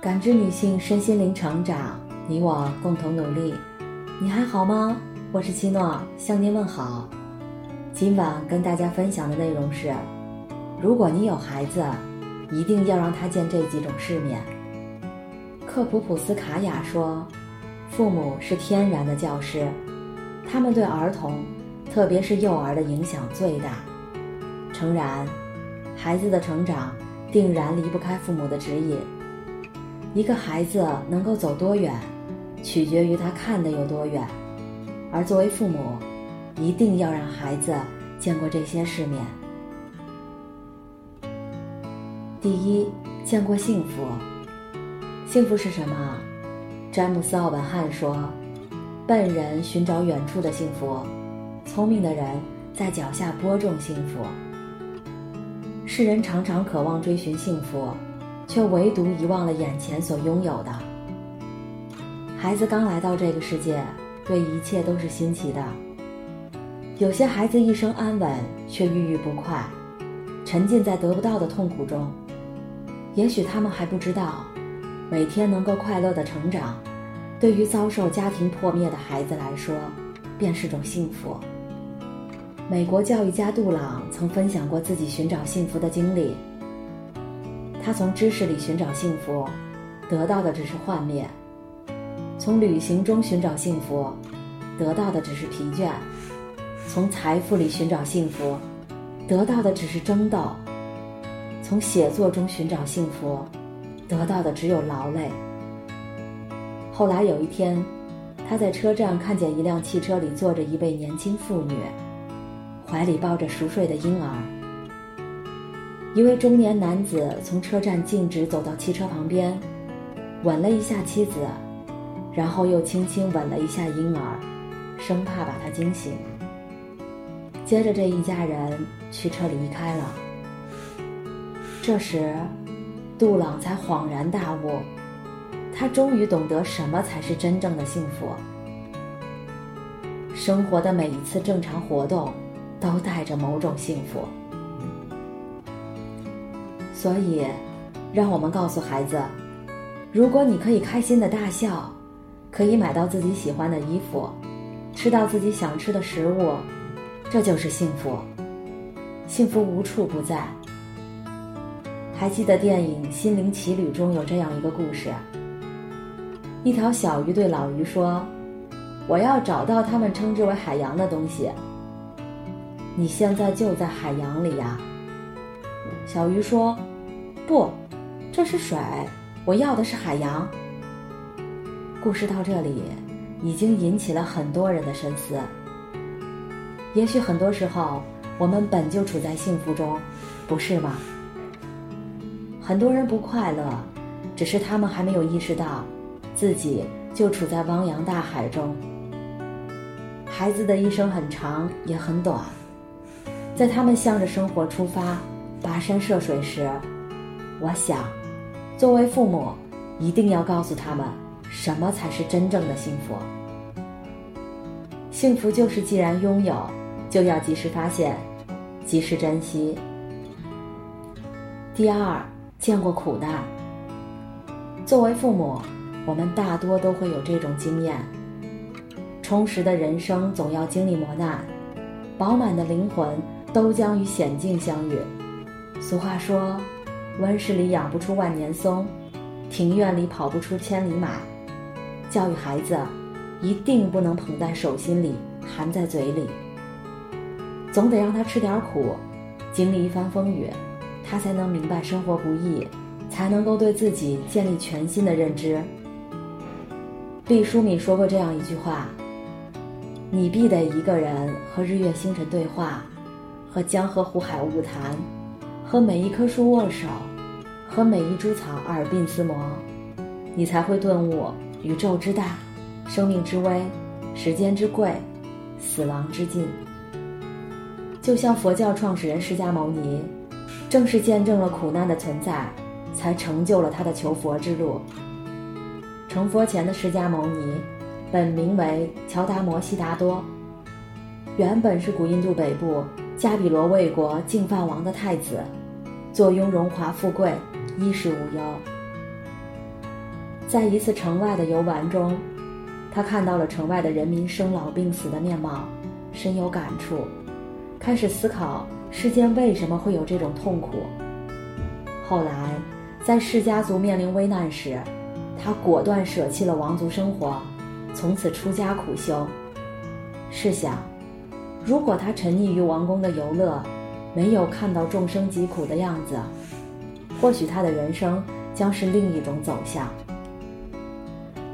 感知女性身心灵成长，你我共同努力。你还好吗？我是七诺，向您问好。今晚跟大家分享的内容是：如果你有孩子，一定要让他见这几种世面。克普普斯卡娅说：“父母是天然的教师，他们对儿童，特别是幼儿的影响最大。诚然，孩子的成长定然离不开父母的指引。”一个孩子能够走多远，取决于他看的有多远。而作为父母，一定要让孩子见过这些世面。第一，见过幸福。幸福是什么？詹姆斯·奥本汉说：“笨人寻找远处的幸福，聪明的人在脚下播种幸福。”世人常常渴望追寻幸福。却唯独遗忘了眼前所拥有的。孩子刚来到这个世界，对一切都是新奇的。有些孩子一生安稳，却郁郁不快，沉浸在得不到的痛苦中。也许他们还不知道，每天能够快乐的成长，对于遭受家庭破灭的孩子来说，便是种幸福。美国教育家杜朗曾分享过自己寻找幸福的经历。他从知识里寻找幸福，得到的只是幻灭；从旅行中寻找幸福，得到的只是疲倦；从财富里寻找幸福，得到的只是争斗；从写作中寻找幸福，得到的只有劳累。后来有一天，他在车站看见一辆汽车里坐着一位年轻妇女，怀里抱着熟睡的婴儿。一位中年男子从车站径直走到汽车旁边，吻了一下妻子，然后又轻轻吻了一下婴儿，生怕把他惊醒。接着，这一家人驱车离开了。这时，杜朗才恍然大悟，他终于懂得什么才是真正的幸福。生活的每一次正常活动，都带着某种幸福。所以，让我们告诉孩子：如果你可以开心的大笑，可以买到自己喜欢的衣服，吃到自己想吃的食物，这就是幸福。幸福无处不在。还记得电影《心灵奇旅》中有这样一个故事：一条小鱼对老鱼说：“我要找到他们称之为海洋的东西。你现在就在海洋里呀。”小鱼说。不，这是水。我要的是海洋。故事到这里，已经引起了很多人的深思。也许很多时候，我们本就处在幸福中，不是吗？很多人不快乐，只是他们还没有意识到，自己就处在汪洋大海中。孩子的一生很长，也很短，在他们向着生活出发，跋山涉水时。我想，作为父母，一定要告诉他们，什么才是真正的幸福。幸福就是，既然拥有，就要及时发现，及时珍惜。第二，见过苦难。作为父母，我们大多都会有这种经验：充实的人生总要经历磨难，饱满的灵魂都将与险境相遇。俗话说。温室里养不出万年松，庭院里跑不出千里马。教育孩子，一定不能捧在手心里，含在嘴里。总得让他吃点苦，经历一番风雨，他才能明白生活不易，才能够对自己建立全新的认知。毕淑敏说过这样一句话：“你必得一个人和日月星辰对话，和江河湖海物谈。”和每一棵树握手，和每一株草耳鬓厮磨，你才会顿悟宇宙之大，生命之微，时间之贵，死亡之近。就像佛教创始人释迦牟尼，正是见证了苦难的存在，才成就了他的求佛之路。成佛前的释迦牟尼，本名为乔达摩悉达多，原本是古印度北部迦毗罗卫国净饭王的太子。坐拥荣华富贵，衣食无忧。在一次城外的游玩中，他看到了城外的人民生老病死的面貌，深有感触，开始思考世间为什么会有这种痛苦。后来，在世家族面临危难时，他果断舍弃了王族生活，从此出家苦修。试想，如果他沉溺于王宫的游乐，没有看到众生疾苦的样子，或许他的人生将是另一种走向。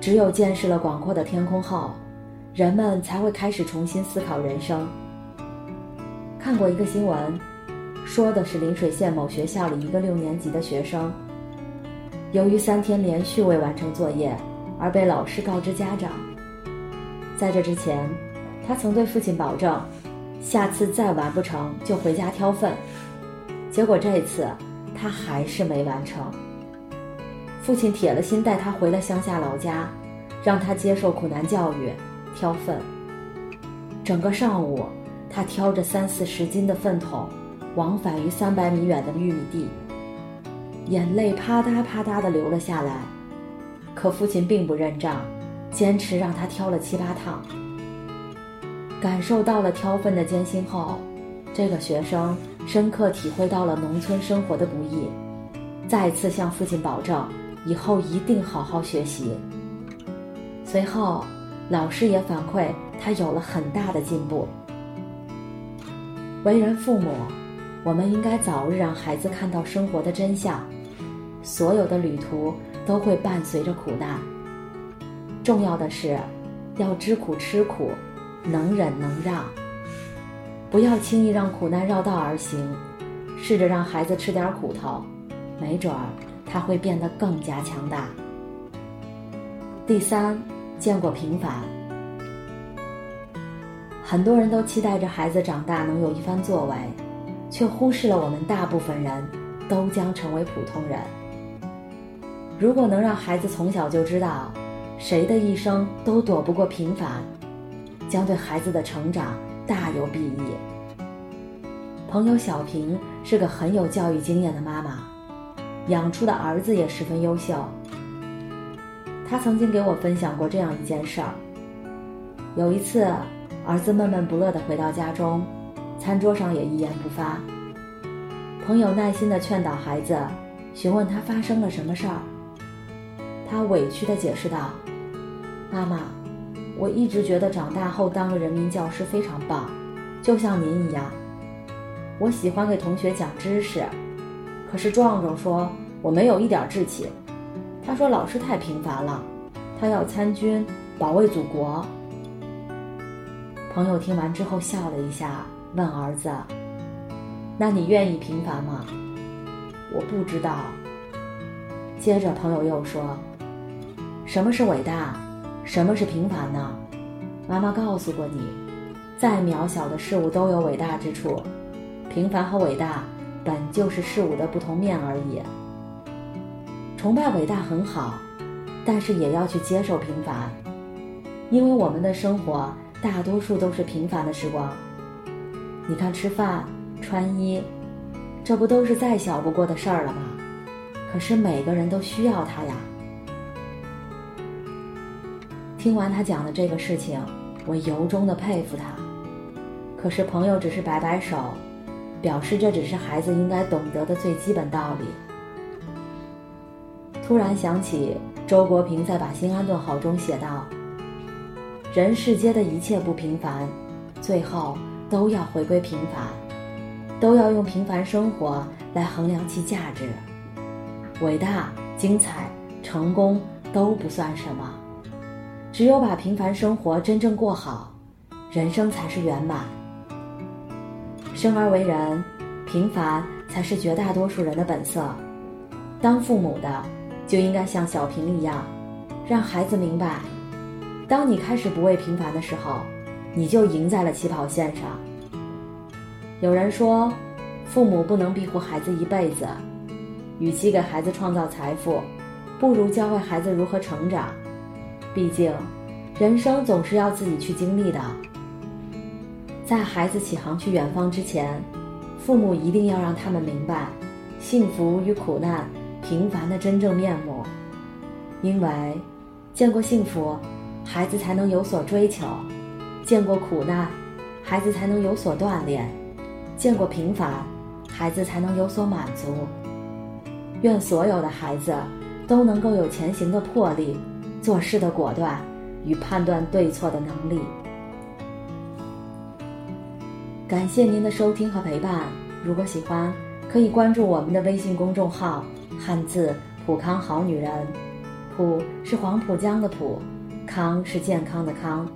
只有见识了广阔的天空后，人们才会开始重新思考人生。看过一个新闻，说的是临水县某学校里一个六年级的学生，由于三天连续未完成作业，而被老师告知家长。在这之前，他曾对父亲保证，下次再完不成就回家挑粪。结果这一次，他还是没完成。父亲铁了心带他回了乡下老家，让他接受苦难教育，挑粪。整个上午，他挑着三四十斤的粪桶，往返于三百米远的玉米地，眼泪啪嗒啪嗒地流了下来。可父亲并不认账，坚持让他挑了七八趟。感受到了挑粪的艰辛后，这个学生深刻体会到了农村生活的不易，再次向父亲保证。以后一定好好学习。随后，老师也反馈他有了很大的进步。为人父母，我们应该早日让孩子看到生活的真相。所有的旅途都会伴随着苦难，重要的是要知苦吃苦，能忍能让。不要轻易让苦难绕道而行，试着让孩子吃点苦头，没准儿。他会变得更加强大。第三，见过平凡。很多人都期待着孩子长大能有一番作为，却忽视了我们大部分人都将成为普通人。如果能让孩子从小就知道，谁的一生都躲不过平凡，将对孩子的成长大有裨益。朋友小平是个很有教育经验的妈妈。养出的儿子也十分优秀。他曾经给我分享过这样一件事儿：有一次，儿子闷闷不乐地回到家中，餐桌上也一言不发。朋友耐心地劝导孩子，询问他发生了什么事儿。他委屈地解释道：“妈妈，我一直觉得长大后当个人民教师非常棒，就像您一样。我喜欢给同学讲知识。”可是壮壮说我没有一点志气，他说老师太平凡了，他要参军保卫祖国。朋友听完之后笑了一下，问儿子：“那你愿意平凡吗？”我不知道。接着朋友又说：“什么是伟大？什么是平凡呢？妈妈告诉过你，再渺小的事物都有伟大之处，平凡和伟大。”本就是事物的不同面而已。崇拜伟大很好，但是也要去接受平凡，因为我们的生活大多数都是平凡的时光。你看，吃饭、穿衣，这不都是再小不过的事儿了吗？可是每个人都需要它呀。听完他讲的这个事情，我由衷的佩服他。可是朋友只是摆摆手。表示这只是孩子应该懂得的最基本道理。突然想起周国平在《把心安顿好》中写道：“人世间的一切不平凡，最后都要回归平凡，都要用平凡生活来衡量其价值。伟大、精彩、成功都不算什么，只有把平凡生活真正过好，人生才是圆满。”生而为人，平凡才是绝大多数人的本色。当父母的，就应该像小平一样，让孩子明白：当你开始不畏平凡的时候，你就赢在了起跑线上。有人说，父母不能庇护孩子一辈子，与其给孩子创造财富，不如教会孩子如何成长。毕竟，人生总是要自己去经历的。在孩子起航去远方之前，父母一定要让他们明白幸福与苦难、平凡的真正面目。因为见过幸福，孩子才能有所追求；见过苦难，孩子才能有所锻炼；见过平凡，孩子才能有所满足。愿所有的孩子都能够有前行的魄力、做事的果断与判断对错的能力。感谢您的收听和陪伴。如果喜欢，可以关注我们的微信公众号“汉字普康好女人”。普是黄浦江的浦，康是健康的康。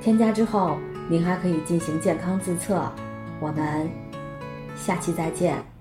添加之后，您还可以进行健康自测。我们下期再见。